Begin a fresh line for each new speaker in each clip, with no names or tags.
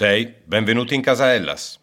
Tei, benvenuti in casa Ellas.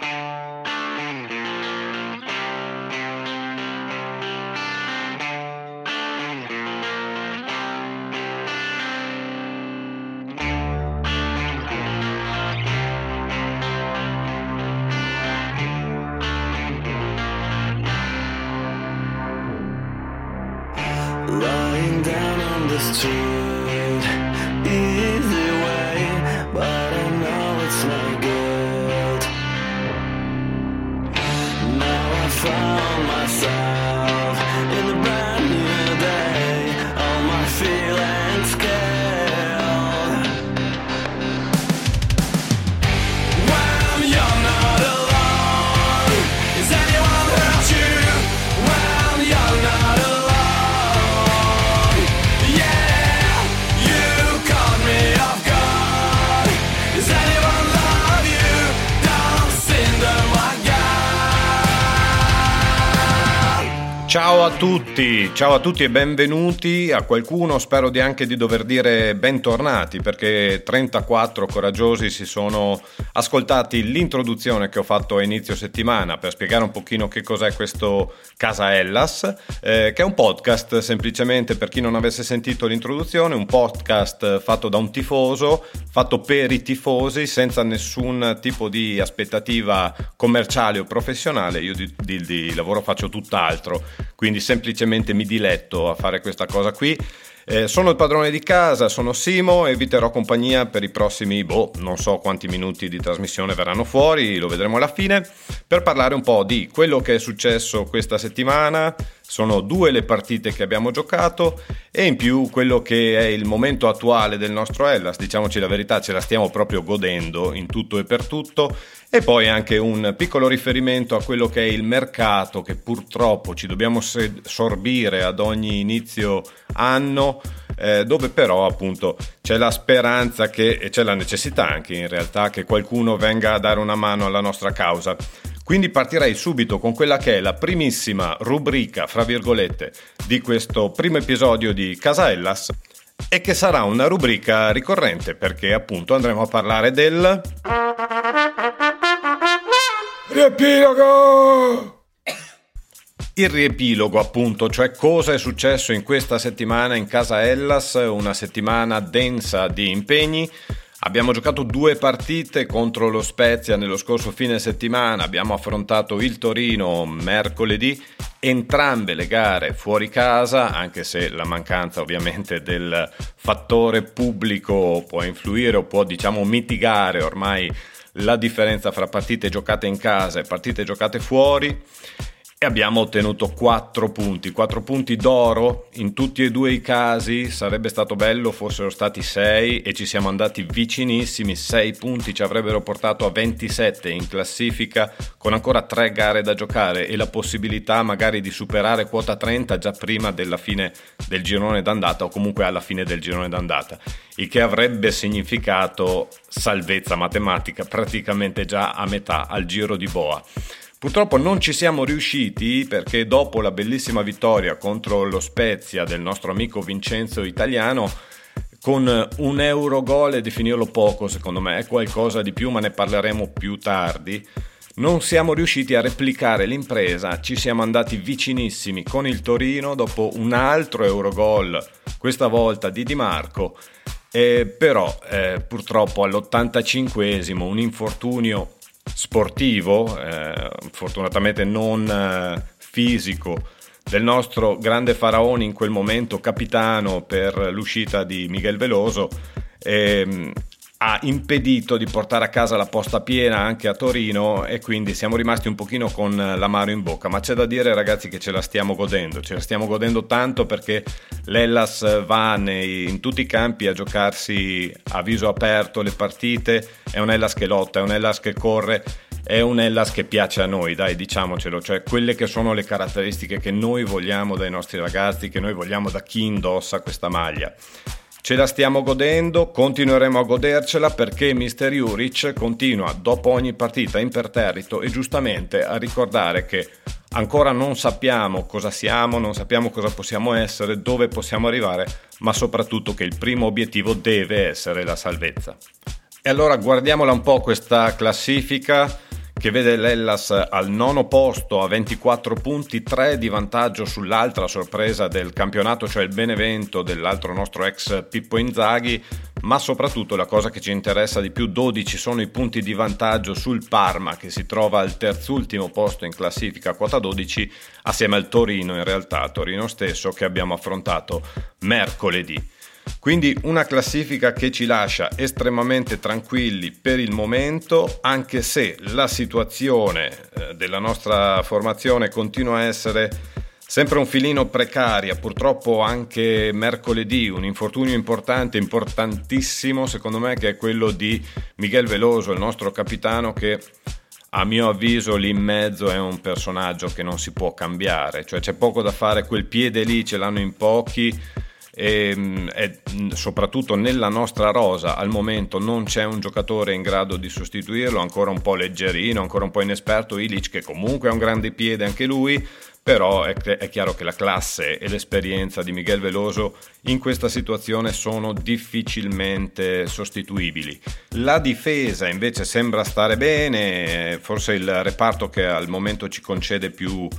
Ciao a tutti, ciao a tutti e benvenuti. A qualcuno spero di anche di dover dire bentornati perché 34 coraggiosi si sono ascoltati l'introduzione che ho fatto a inizio settimana per spiegare un pochino che cos'è questo Casa Ellas, eh, che è un podcast semplicemente per chi non avesse sentito l'introduzione, un podcast fatto da un tifoso, fatto per i tifosi senza nessun tipo di aspettativa commerciale o professionale. Io di, di- di lavoro faccio tutt'altro, quindi semplicemente mi diletto a fare questa cosa qui. Eh, sono il padrone di casa, sono Simo e vi terrò compagnia per i prossimi, boh, non so quanti minuti di trasmissione verranno fuori, lo vedremo alla fine, per parlare un po' di quello che è successo questa settimana. Sono due le partite che abbiamo giocato e in più quello che è il momento attuale del nostro Hellas, diciamoci la verità, ce la stiamo proprio godendo in tutto e per tutto e poi anche un piccolo riferimento a quello che è il mercato che purtroppo ci dobbiamo sorbire ad ogni inizio anno eh, dove però appunto c'è la speranza che, e c'è la necessità anche in realtà che qualcuno venga a dare una mano alla nostra causa. Quindi partirei subito con quella che è la primissima rubrica, fra virgolette, di questo primo episodio di Casa Hellas e che sarà una rubrica ricorrente perché appunto andremo a parlare del...
Riepilogo!
Il riepilogo, appunto, cioè cosa è successo in questa settimana in casa Hellas, una settimana densa di impegni. Abbiamo giocato due partite contro lo Spezia nello scorso fine settimana, abbiamo affrontato il Torino mercoledì, entrambe le gare fuori casa, anche se la mancanza ovviamente del fattore pubblico può influire o può diciamo mitigare ormai la differenza fra partite giocate in casa e partite giocate fuori e abbiamo ottenuto 4 punti, 4 punti d'oro in tutti e due i casi, sarebbe stato bello fossero stati 6 e ci siamo andati vicinissimi, 6 punti ci avrebbero portato a 27 in classifica con ancora 3 gare da giocare e la possibilità magari di superare quota 30 già prima della fine del girone d'andata o comunque alla fine del girone d'andata, il che avrebbe significato salvezza matematica praticamente già a metà al giro di boa. Purtroppo non ci siamo riusciti perché dopo la bellissima vittoria contro lo Spezia del nostro amico Vincenzo Italiano, con un euro gol e definirlo poco secondo me, è qualcosa di più ma ne parleremo più tardi, non siamo riusciti a replicare l'impresa, ci siamo andati vicinissimi con il Torino dopo un altro Eurogol, questa volta di Di Marco, eh, però eh, purtroppo all'85esimo un infortunio sportivo, eh, fortunatamente non eh, fisico, del nostro grande faraone in quel momento, capitano per l'uscita di Miguel Veloso, ehm, ha impedito di portare a casa la posta piena anche a Torino e quindi siamo rimasti un pochino con l'amaro in bocca, ma c'è da dire ragazzi che ce la stiamo godendo, ce la stiamo godendo tanto perché l'Ellas va nei, in tutti i campi a giocarsi a viso aperto le partite, è un Hellas che lotta, è un Hellas che corre, è un Hellas che piace a noi, dai diciamocelo, cioè quelle che sono le caratteristiche che noi vogliamo dai nostri ragazzi, che noi vogliamo da chi indossa questa maglia. Ce la stiamo godendo, continueremo a godercela perché Mister Juric continua dopo ogni partita imperterrito e giustamente a ricordare che ancora non sappiamo cosa siamo, non sappiamo cosa possiamo essere, dove possiamo arrivare, ma soprattutto che il primo obiettivo deve essere la salvezza. E allora guardiamola un po' questa classifica che vede l'Ellas al nono posto a 24 punti, 3 di vantaggio sull'altra sorpresa del campionato, cioè il Benevento dell'altro nostro ex Pippo Inzaghi, ma soprattutto la cosa che ci interessa di più, 12 sono i punti di vantaggio sul Parma che si trova al terzultimo posto in classifica, quota 12, assieme al Torino in realtà, Torino stesso che abbiamo affrontato mercoledì. Quindi una classifica che ci lascia estremamente tranquilli per il momento, anche se la situazione eh, della nostra formazione continua a essere sempre un filino precaria. Purtroppo anche mercoledì un infortunio importante, importantissimo secondo me, che è quello di Miguel Veloso, il nostro capitano che a mio avviso lì in mezzo è un personaggio che non si può cambiare, cioè c'è poco da fare, quel piede lì ce l'hanno in pochi e, ehm, e, soprattutto nella nostra rosa al momento non c'è un giocatore in grado di sostituirlo, ancora un po' leggerino, ancora un po' inesperto Ilic che comunque ha un grande piede anche lui, però è, è, chiaro che la classe e l'esperienza di Miguel Veloso in questa situazione sono difficilmente sostituibili. La difesa invece sembra stare bene, forse il reparto che al momento ci concede più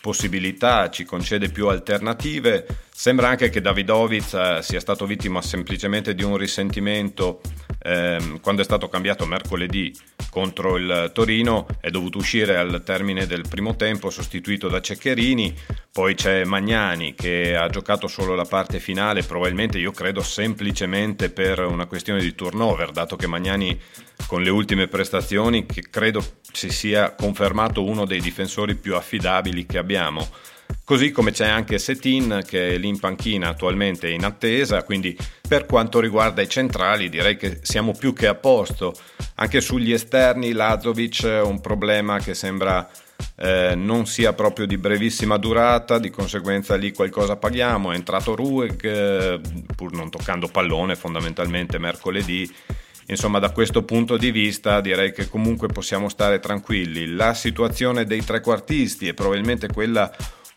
possibilità, ci concede più alternative. Sembra anche che Davidovic eh, sia stato vittima semplicemente di un risentimento ehm, quando è stato cambiato mercoledì contro il Torino, è dovuto uscire al termine del primo tempo, sostituito da Ceccherini, poi c'è Magnani che ha giocato solo la parte finale, probabilmente io credo semplicemente per una questione di turnover, dato che Magnani con le ultime prestazioni credo si sia confermato uno dei difensori più affidabili che abbiamo. Così come c'è anche Setin che è lì in panchina attualmente in attesa, quindi per quanto riguarda i centrali direi che siamo più che a posto. Anche sugli esterni Lazovic un problema che sembra eh, non sia proprio di brevissima durata, di conseguenza lì qualcosa paghiamo. È entrato Rueg, eh, pur non toccando pallone fondamentalmente mercoledì. Insomma, da questo punto di vista direi che comunque possiamo stare tranquilli. La situazione dei trequartisti è probabilmente quella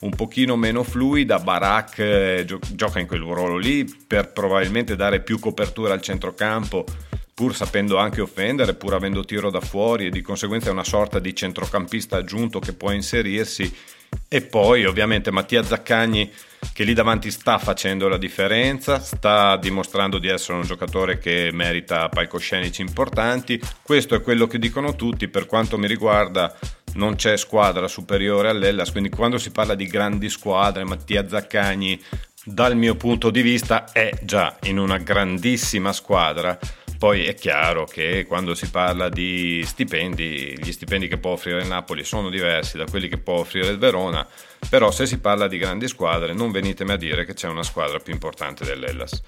un pochino meno fluida, Barak eh, gio- gioca in quel ruolo lì per probabilmente dare più copertura al centrocampo, pur sapendo anche offendere, pur avendo tiro da fuori e di conseguenza è una sorta di centrocampista aggiunto che può inserirsi. E poi ovviamente Mattia Zaccagni che lì davanti sta facendo la differenza, sta dimostrando di essere un giocatore che merita palcoscenici importanti. Questo è quello che dicono tutti, per quanto mi riguarda non c'è squadra superiore all'Ellas, quindi quando si parla di grandi squadre, Mattia Zaccagni dal mio punto di vista è già in una grandissima squadra. Poi è chiaro che quando si parla di stipendi, gli stipendi che può offrire il Napoli sono diversi da quelli che può offrire il Verona, però se si parla di grandi squadre non venitemi a dire che c'è una squadra più importante dell'Ellas.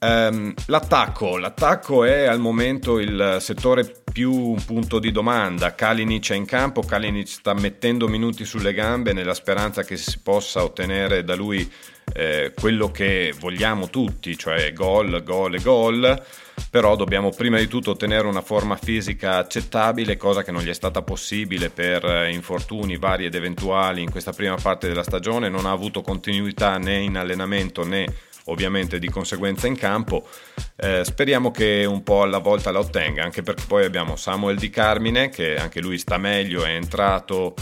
Um, l'attacco. l'attacco è al momento il settore più un punto di domanda. Kalinic è in campo, Kalinic sta mettendo minuti sulle gambe nella speranza che si possa ottenere da lui eh, quello che vogliamo tutti, cioè gol, gol e gol. Però dobbiamo prima di tutto ottenere una forma fisica accettabile, cosa che non gli è stata possibile per eh, infortuni vari ed eventuali in questa prima parte della stagione. Non ha avuto continuità né in allenamento né ovviamente di conseguenza in campo. Eh, speriamo che un po' alla volta la ottenga, anche perché poi abbiamo Samuel Di Carmine che anche lui sta meglio, è entrato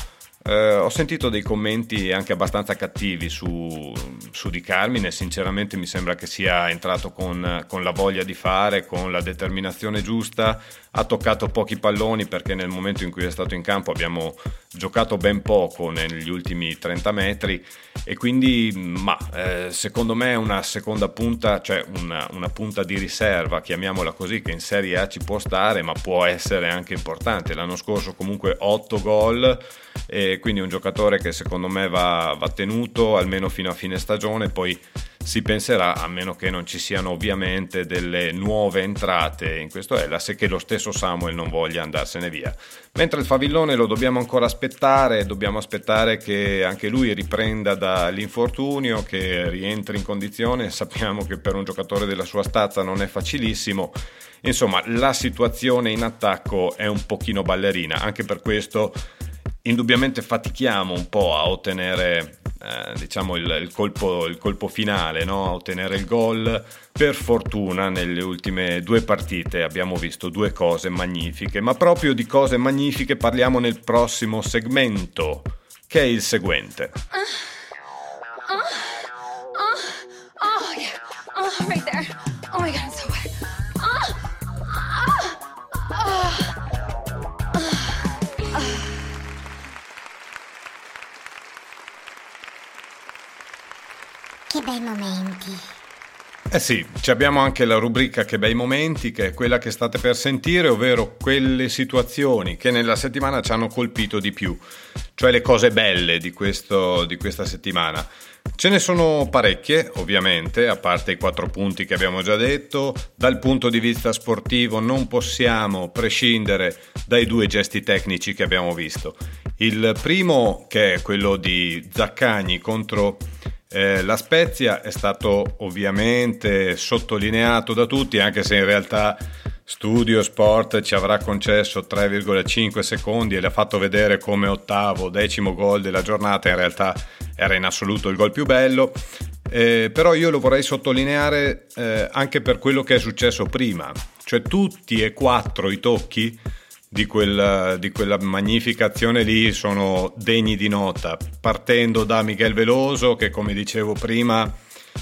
eh, ho sentito dei commenti anche abbastanza cattivi su, su, Di Carmine, sinceramente mi sembra che sia entrato con, con, la voglia di fare, con la determinazione giusta, ha toccato pochi palloni perché nel momento in cui è stato in campo abbiamo giocato ben poco negli ultimi 30 metri e quindi ma, eh, secondo me una seconda punta, cioè una, una punta di riserva, chiamiamola così, che in Serie A ci può stare ma può essere anche importante. L'anno scorso comunque 8 gol e quindi un giocatore che secondo me va, va tenuto almeno fino a fine stagione, poi si penserà, a meno che non ci siano ovviamente delle nuove entrate in questo Hellas e che lo stesso Samuel non voglia andarsene via. Mentre il Favillone lo dobbiamo ancora aspettare, dobbiamo aspettare che anche lui riprenda dall'infortunio, che rientri in condizione, sappiamo che per un giocatore della sua stazza non è facilissimo. Insomma, la situazione in attacco è un pochino ballerina, anche per questo indubbiamente fatichiamo un po' a ottenere eh, diciamo il, il, colpo, il, colpo, finale, no? a ottenere il gol. Per fortuna nelle ultime due partite abbiamo visto due cose magnifiche, ma proprio di cose magnifiche parliamo nel prossimo segmento, che è il seguente. Uh, uh, oh, yeah. oh, right there. Oh my god,
bei momenti.
Eh sì, abbiamo anche la rubrica Che bei momenti, che è quella che state per sentire, ovvero quelle situazioni che nella settimana ci hanno colpito di più, cioè le cose belle di, questo, di questa settimana. Ce ne sono parecchie, ovviamente, a parte i quattro punti che abbiamo già detto. Dal punto di vista sportivo non possiamo prescindere dai due gesti tecnici che abbiamo visto. Il primo, che è quello di Zaccagni contro eh, la Spezia è stato ovviamente sottolineato da tutti, anche se in realtà Studio Sport ci avrà concesso 3,5 secondi e l'ha fatto vedere come ottavo, decimo gol della giornata, in realtà era in assoluto il gol più bello. Eh, però io lo vorrei sottolineare eh, anche per quello che è successo prima, cioè tutti e quattro i tocchi di quella, di quella, magnifica azione lì sono degni di nota, partendo da Miguel Veloso che come dicevo prima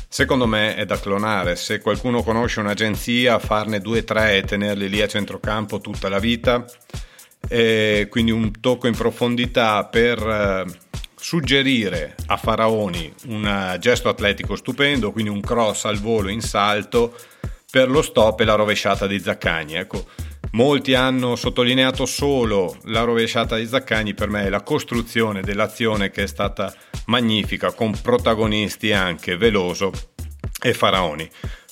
secondo me è da clonare, se qualcuno conosce un'agenzia farne due o tre e tenerli lì a centrocampo tutta la vita, e quindi un tocco in profondità per eh, suggerire a Faraoni un gesto atletico stupendo, quindi un cross al volo in salto per lo stop e la rovesciata di Zaccagni. Ecco, Molti hanno sottolineato solo la rovesciata di Zaccagni, per me è la costruzione dell'azione che è stata magnifica, con protagonisti anche Veloso e Faraoni.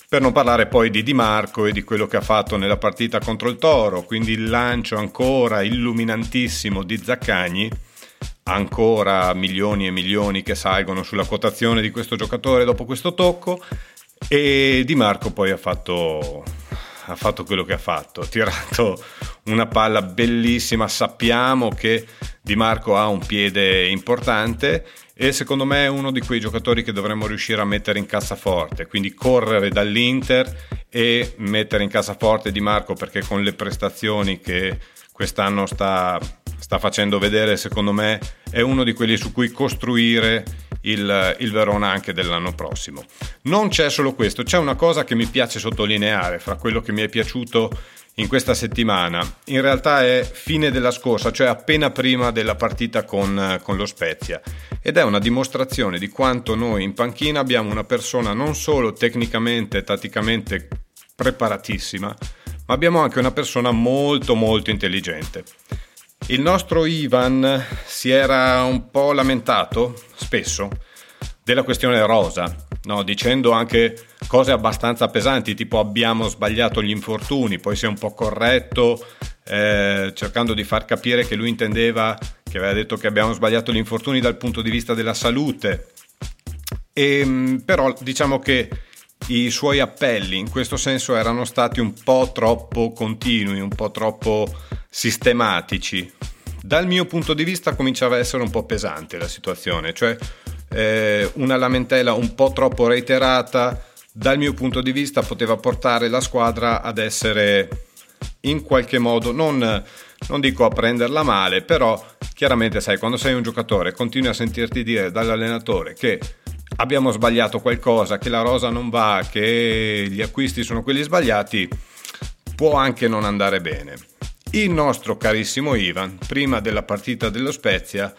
Per non parlare poi di Di Marco e di quello che ha fatto nella partita contro il Toro, quindi il lancio ancora illuminantissimo di Zaccagni, ancora milioni e milioni che salgono sulla quotazione di questo giocatore dopo questo tocco e Di Marco poi ha fatto ha fatto quello che ha fatto, ha tirato una palla bellissima, sappiamo che Di Marco ha un piede importante e secondo me è uno di quei giocatori che dovremmo riuscire a mettere in cassaforte, quindi correre dall'Inter e mettere in cassaforte Di Marco perché con le prestazioni che quest'anno sta, sta facendo vedere secondo me è uno di quelli su cui costruire il, il, Verona anche dell'anno prossimo. Non c'è solo questo, c'è una cosa che mi piace sottolineare fra quello che mi è piaciuto in questa settimana. In realtà è fine della scorsa, cioè appena prima della partita con, con lo Spezia. Ed è una dimostrazione di quanto noi in panchina abbiamo una persona non solo tecnicamente e tatticamente preparatissima, ma abbiamo anche una persona molto molto intelligente. Il nostro Ivan si era un po' lamentato, spesso, della questione rosa, no? dicendo anche cose abbastanza pesanti, tipo abbiamo sbagliato gli infortuni, poi si è un po' corretto, eh, cercando di far capire che lui intendeva, che aveva detto che abbiamo sbagliato gli infortuni dal punto di vista della salute. E, ehm, però diciamo che i suoi appelli in questo senso erano stati un po' troppo continui, un po' troppo sistematici. Dal mio punto di vista cominciava a essere un po' pesante la situazione, cioè eh, una lamentela un po' troppo reiterata, dal mio punto di vista poteva portare la squadra ad essere in qualche modo, non, non dico a prenderla male, però chiaramente sai, quando sei un giocatore continui a sentirti dire dall'allenatore che abbiamo sbagliato qualcosa, che la rosa non va, che gli acquisti sono quelli sbagliati, può anche non andare bene. Il nostro carissimo Ivan, prima della partita dello Spezia,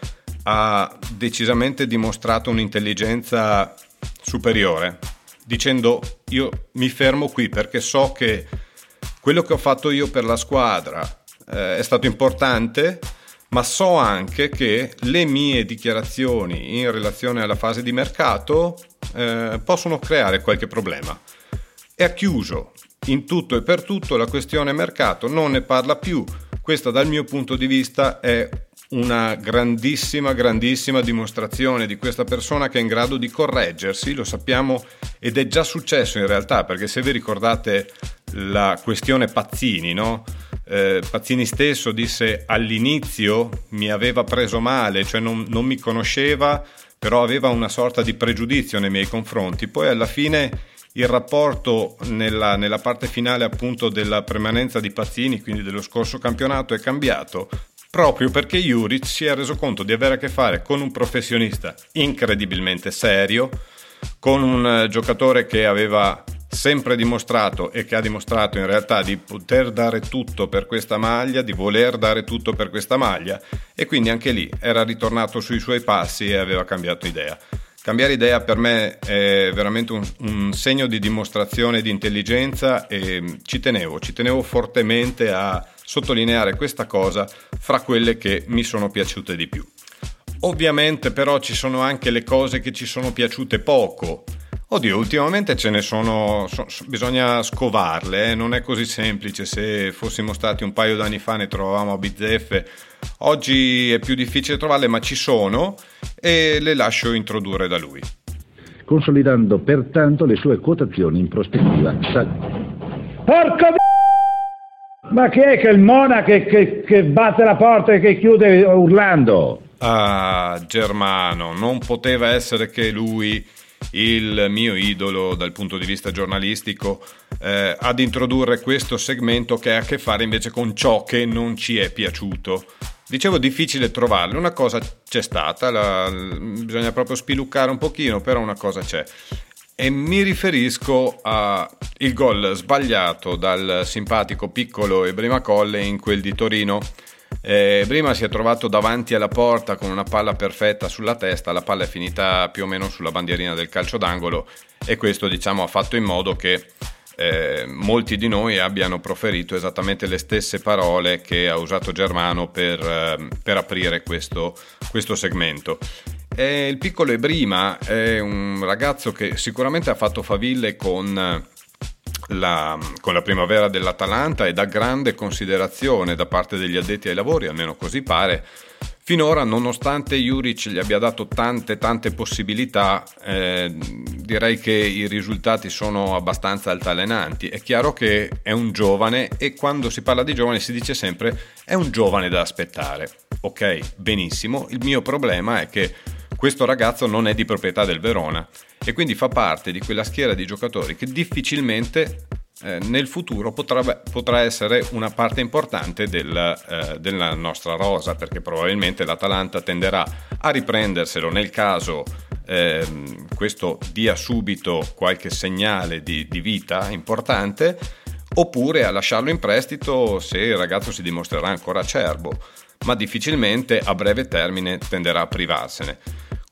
ha decisamente dimostrato un'intelligenza superiore, dicendo io mi fermo qui perché so che quello che ho fatto io per la squadra eh, è stato importante, ma so anche che le mie dichiarazioni in relazione alla fase di mercato eh, possono creare qualche problema. E ha chiuso in tutto e per tutto la questione mercato, non ne parla più. Questa dal mio punto di vista è una grandissima, grandissima dimostrazione di questa persona che è in grado di correggersi, lo sappiamo ed è già successo in realtà, perché se vi ricordate la questione Pazzini, no? eh, Pazzini stesso disse all'inizio mi aveva preso male, cioè non, non mi conosceva però aveva una sorta di pregiudizio nei miei confronti. Poi alla fine il rapporto nella, nella parte finale appunto della permanenza di Pazzini, quindi dello scorso campionato, è cambiato proprio perché Juric si è reso conto di avere a che fare con un professionista incredibilmente serio, con un eh, giocatore che aveva sempre dimostrato e che ha dimostrato in realtà di poter dare tutto per questa maglia, di voler dare tutto per questa maglia e quindi anche lì era ritornato sui suoi passi e aveva cambiato idea. Cambiare idea per me è veramente un, un, segno di dimostrazione di intelligenza e ci tenevo, ci tenevo fortemente a sottolineare questa cosa fra quelle che mi sono piaciute di più. Ovviamente però ci sono anche le cose che ci sono piaciute poco. Oddio, ultimamente ce ne sono, so, bisogna scovarle, eh? non è così semplice, se fossimo stati un paio d'anni fa ne trovavamo a bizzeffe, oggi è più difficile trovarle ma ci sono e le lascio introdurre da lui.
Consolidando pertanto le sue quotazioni in prospettiva.
Porco d***o! Ma chi è che il Mona che, che, che batte la porta e che chiude urlando?
Ah, Germano, non poteva essere che lui, il mio idolo dal punto di vista giornalistico, eh, ad introdurre questo segmento che ha a che fare invece con ciò che non ci è piaciuto. Dicevo difficile trovarlo, una cosa c'è stata, la, bisogna proprio spiluccare un pochino, però una cosa c'è e mi riferisco al gol sbagliato dal simpatico piccolo Ebrima Colle in quel di Torino. Eh, Brima si è trovato davanti alla porta con una palla perfetta sulla testa, la palla è finita più o meno sulla bandierina del calcio d'angolo e questo diciamo ha fatto in modo che eh, molti di noi abbiano proferito esattamente le stesse parole che ha usato Germano per, eh, per aprire questo, questo segmento. E il piccolo Ebrima è un ragazzo che sicuramente ha fatto faville con la, con la, primavera dell'Atalanta e da grande considerazione da parte degli addetti ai lavori, almeno così pare. Finora, nonostante Juric gli abbia dato tante tante possibilità, eh, direi che i risultati sono abbastanza altalenanti. È chiaro che è un giovane e quando si parla di giovane si dice sempre è un giovane da aspettare. Ok, benissimo. Il mio problema è che questo ragazzo non è di proprietà del Verona e quindi fa parte di quella schiera di giocatori che difficilmente eh, nel futuro potrebbe, potrà essere una parte importante del, eh, della nostra rosa perché probabilmente l'Atalanta tenderà a riprenderselo nel caso eh, questo dia subito qualche segnale di, di vita importante oppure a lasciarlo in prestito se il ragazzo si dimostrerà ancora acerbo ma difficilmente a breve termine tenderà a privarsene.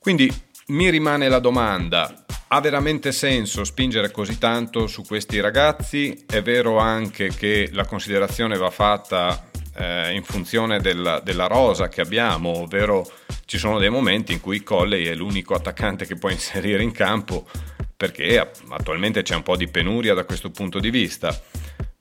Quindi mi rimane la domanda, ha veramente senso spingere così tanto su questi ragazzi? È vero anche che la considerazione va fatta eh, in funzione della, della, rosa che abbiamo, ovvero ci sono dei momenti in cui Colley è l'unico attaccante che può inserire in campo perché attualmente c'è un po' di penuria da questo punto di vista.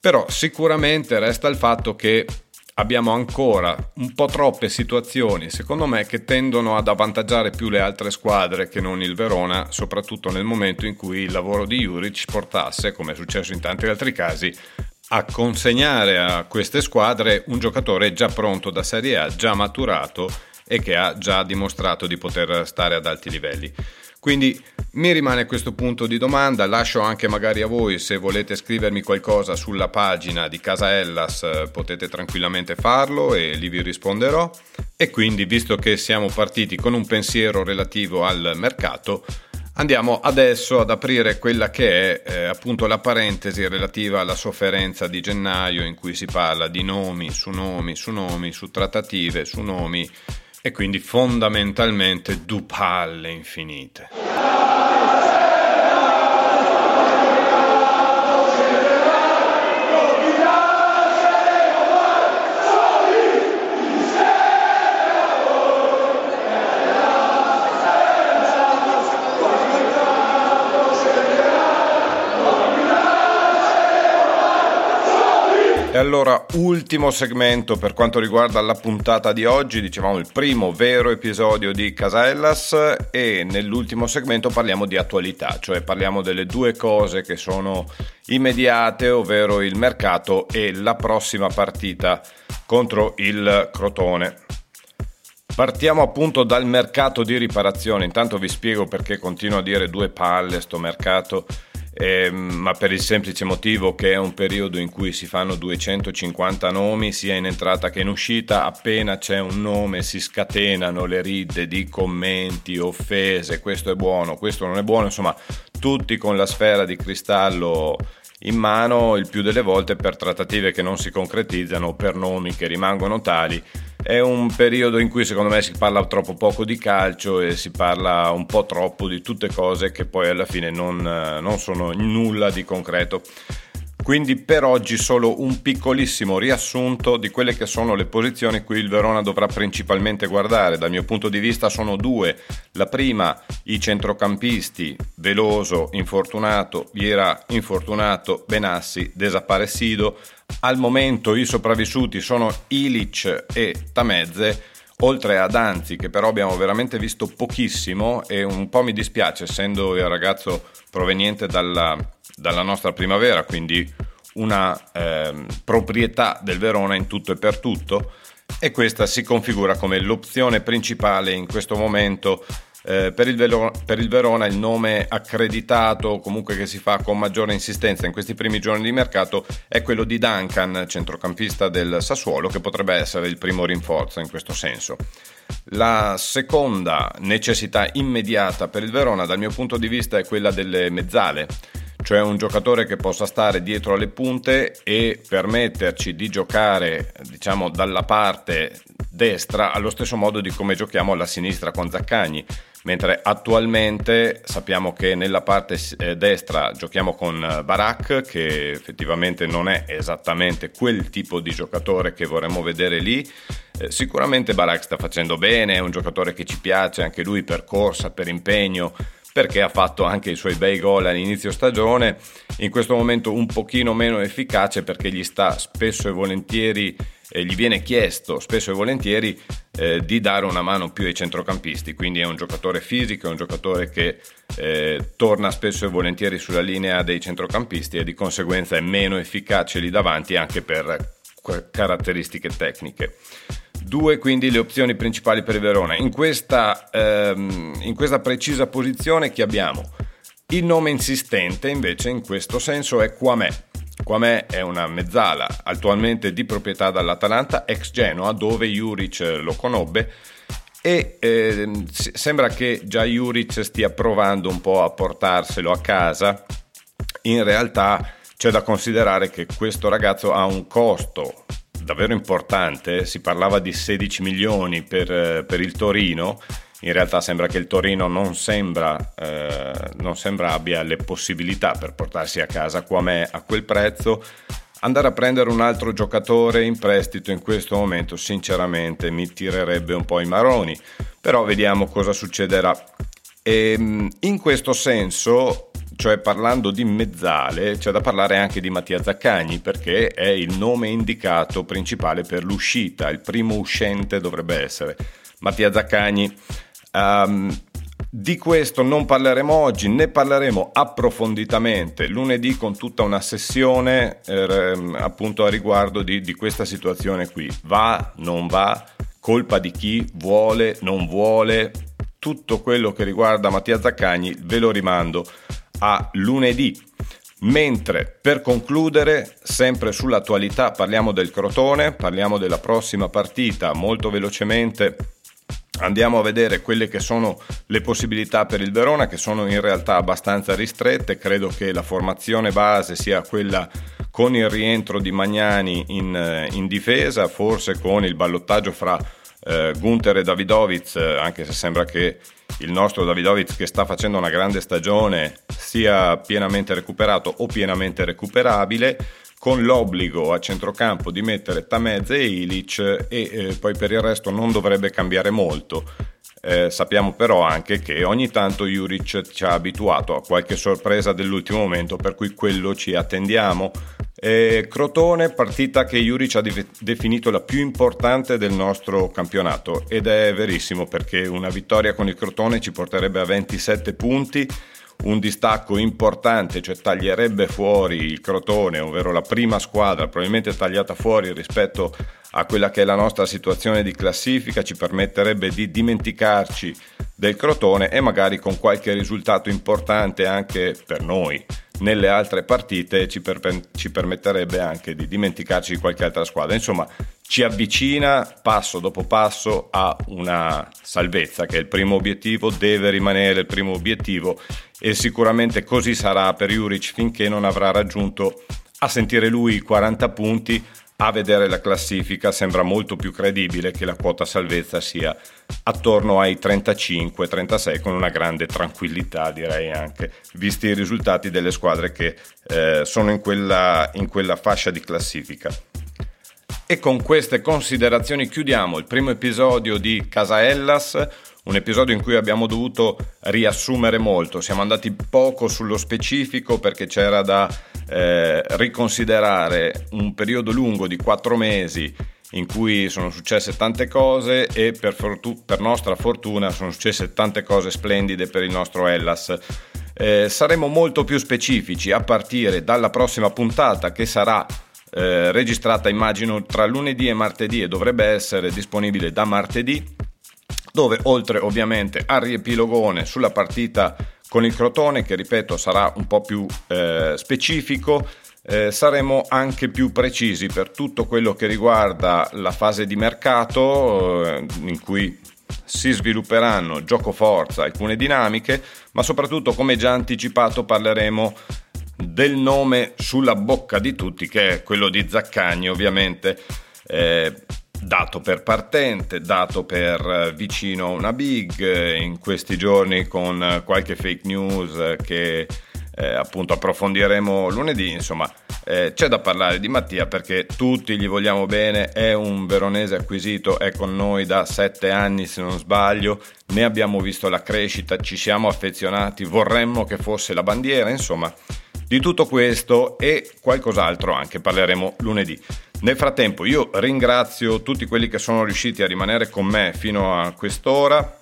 Però sicuramente resta il fatto che abbiamo ancora un po' troppe situazioni, secondo me, che tendono ad avvantaggiare più le altre squadre che non il Verona, soprattutto nel momento in cui il lavoro di Juric portasse, come è successo in tanti altri casi, a consegnare a queste squadre un giocatore già pronto da Serie A, già maturato e che ha già dimostrato di poter stare ad alti livelli. Quindi mi rimane questo punto di domanda, lascio anche magari a voi se volete scrivermi qualcosa sulla pagina di Casa Ellas potete tranquillamente farlo e lì vi risponderò. E quindi visto che siamo partiti con un pensiero relativo al mercato andiamo adesso ad aprire quella che è eh, appunto la parentesi relativa alla sofferenza di gennaio in cui si parla di nomi su nomi su nomi su trattative su nomi e quindi fondamentalmente du palle infinite. Allora, ultimo segmento per quanto riguarda la puntata di oggi, dicevamo il primo vero episodio di Casellas e nell'ultimo segmento parliamo di attualità, cioè parliamo delle due cose che sono immediate, ovvero il mercato e la prossima partita contro il Crotone. Partiamo appunto dal mercato di riparazione, intanto vi spiego perché continuo a dire due palle sto mercato, eh, ma per il semplice motivo che è un periodo in cui si fanno 250 nomi sia in entrata che in uscita, appena c'è un nome si scatenano le ride di commenti, offese, questo è buono, questo non è buono, insomma tutti con la sfera di cristallo in mano il più delle volte per trattative che non si concretizzano, per nomi che rimangono tali. È un periodo in cui secondo me si parla troppo poco di calcio e si parla un po' troppo di tutte cose che poi alla fine non, non sono nulla di concreto. Quindi per oggi solo un piccolissimo riassunto di quelle che sono le posizioni cui il Verona dovrà principalmente guardare. Dal mio punto di vista sono due. La prima, i centrocampisti, Veloso, infortunato, Viera, infortunato, Benassi, desaparecido. Al momento i sopravvissuti sono Ilic e Tamezze oltre ad Anzi che però abbiamo veramente visto pochissimo e un po' mi dispiace essendo il ragazzo proveniente dalla, dalla nostra primavera, quindi una eh, proprietà del Verona in tutto e per tutto e questa si configura come l'opzione principale in questo momento eh, per, il Velo- per, il Verona il nome accreditato, comunque che si fa con maggiore insistenza in questi primi giorni di mercato, è quello di Duncan, centrocampista del Sassuolo, che potrebbe essere il primo rinforzo in questo senso. La seconda necessità immediata per il Verona, dal mio punto di vista, è quella delle mezzale cioè un giocatore che possa stare dietro alle punte e permetterci di giocare diciamo dalla parte destra allo stesso modo di come giochiamo alla sinistra con Zaccagni. Mentre attualmente sappiamo che nella parte eh, destra giochiamo con eh, Barak che effettivamente non è esattamente quel tipo di giocatore che vorremmo vedere lì. Eh, sicuramente Barak sta facendo bene è un giocatore che ci piace anche lui per corsa, per impegno perché ha fatto anche i suoi bei gol all'inizio stagione in questo momento un pochino meno efficace perché gli sta spesso e volentieri eh, gli viene chiesto spesso e volentieri eh, di dare una mano più ai centrocampisti, quindi è un giocatore fisico, è un giocatore che eh, torna spesso e volentieri sulla linea dei centrocampisti e di conseguenza è meno efficace lì davanti anche per caratteristiche tecniche. Due quindi le opzioni principali per il Verona. In questa, ehm, in questa precisa posizione che abbiamo? Il nome insistente invece in questo senso è Quamè Quamè è una mezzala attualmente di proprietà dall'Atalanta, ex Genoa, dove Juric lo conobbe e eh, sembra che già Juric stia provando un po' a portarselo a casa. In realtà c'è da considerare che questo ragazzo ha un costo davvero importante, si parlava di 16 milioni per, per il Torino in realtà sembra che il Torino non sembra, eh, non sembra abbia le possibilità per portarsi a casa Quamè a quel prezzo. Andare a prendere un altro giocatore in prestito in questo momento sinceramente mi tirerebbe un po' i maroni, però vediamo cosa succederà. E, ehm, in questo senso, cioè parlando di mezzale, c'è da parlare anche di Mattia Zaccagni perché è il nome indicato principale per l'uscita, il primo uscente dovrebbe essere Mattia Zaccagni. Um, di questo non parleremo oggi, ne parleremo approfonditamente lunedì con tutta una sessione eh, appunto a riguardo di, di, questa situazione qui. Va, non va, colpa di chi vuole, non vuole, tutto quello che riguarda Mattia Zaccagni ve lo rimando a lunedì. Mentre per concludere, sempre sull'attualità, parliamo del Crotone, parliamo della prossima partita molto velocemente Andiamo a vedere quelle che sono le possibilità per il Verona, che sono in realtà abbastanza ristrette. Credo che la formazione base sia quella con il rientro di Magnani in, eh, in difesa, forse con il ballottaggio fra eh, Gunther e Davidovic, eh, anche se sembra che il nostro Davidovic che sta facendo una grande stagione sia pienamente recuperato o pienamente recuperabile con l'obbligo a centrocampo di mettere Tamez e Ilic e eh, poi per il resto non dovrebbe cambiare molto. Eh, sappiamo però anche che ogni tanto Juric ci ha abituato a qualche sorpresa dell'ultimo momento, per cui quello ci attendiamo. Eh, Crotone, partita che Juric ha de- definito la più importante del nostro campionato ed è verissimo perché una vittoria con il Crotone ci porterebbe a 27 punti un distacco importante, cioè taglierebbe fuori il Crotone, ovvero la prima squadra, probabilmente tagliata fuori rispetto a quella che è la nostra situazione di classifica, ci permetterebbe di dimenticarci del Crotone e magari con qualche risultato importante anche per noi nelle altre partite ci, per- ci permetterebbe anche di dimenticarci di qualche altra squadra. Insomma, ci avvicina passo dopo passo a una salvezza che è il primo obiettivo, deve rimanere il primo obiettivo e sicuramente così sarà per Juric finché non avrà raggiunto a sentire lui i 40 punti a vedere la classifica sembra molto più credibile che la quota salvezza sia attorno ai 35-36 con una grande tranquillità direi anche visti i risultati delle squadre che eh, sono in quella, in quella fascia di classifica. E con queste considerazioni chiudiamo il primo episodio di Casa Hellas, un episodio in cui abbiamo dovuto riassumere molto, siamo andati poco sullo specifico perché c'era da eh, riconsiderare un periodo lungo di quattro mesi in cui sono successe tante cose e per, fortu- per nostra fortuna sono successe tante cose splendide per il nostro Hellas. Eh, saremo molto più specifici a partire dalla prossima puntata che sarà eh, registrata immagino tra lunedì e martedì e dovrebbe essere disponibile da martedì dove oltre ovviamente al riepilogone sulla partita con il Crotone, che ripeto sarà un po' più eh, specifico, eh, saremo anche più precisi per tutto quello che riguarda la fase di mercato eh, in cui si svilupperanno gioco forza, alcune dinamiche, ma soprattutto come già anticipato parleremo del nome sulla bocca di tutti che è quello di Zaccagni ovviamente. Eh, dato per partente, dato per eh, vicino a una big, eh, in questi giorni con eh, qualche fake news che eh, appunto approfondiremo lunedì, insomma eh, c'è da parlare di Mattia perché tutti gli vogliamo bene, è un veronese acquisito, è con noi da sette anni se non sbaglio, ne abbiamo visto la crescita, ci siamo affezionati, vorremmo che fosse la bandiera, insomma di tutto questo e qualcos'altro anche parleremo lunedì. Nel frattempo io ringrazio tutti quelli che sono riusciti a rimanere con me fino a quest'ora,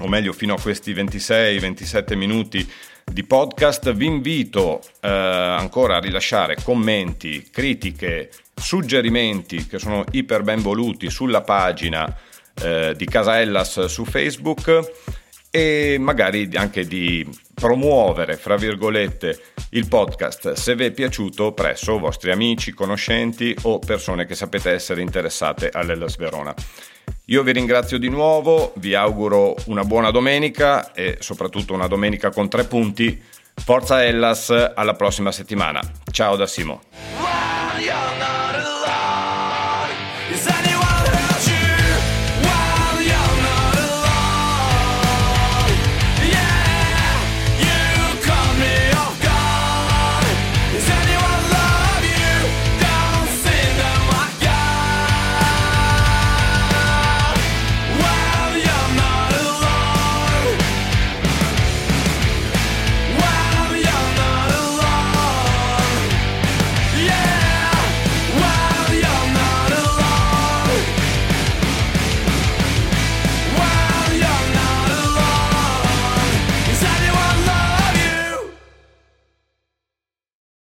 o meglio fino a questi 26-27 minuti di podcast. Vi invito eh, ancora a rilasciare commenti, critiche, suggerimenti che sono iper ben voluti sulla pagina eh, di Casa Ellas su Facebook e magari anche di promuovere, fra virgolette, il podcast se vi è piaciuto presso vostri amici, conoscenti o persone che sapete essere interessate all'Ellas Verona. Io vi ringrazio di nuovo, vi auguro una buona domenica e soprattutto una domenica con tre punti. Forza Ellas, alla prossima settimana. Ciao da Simo.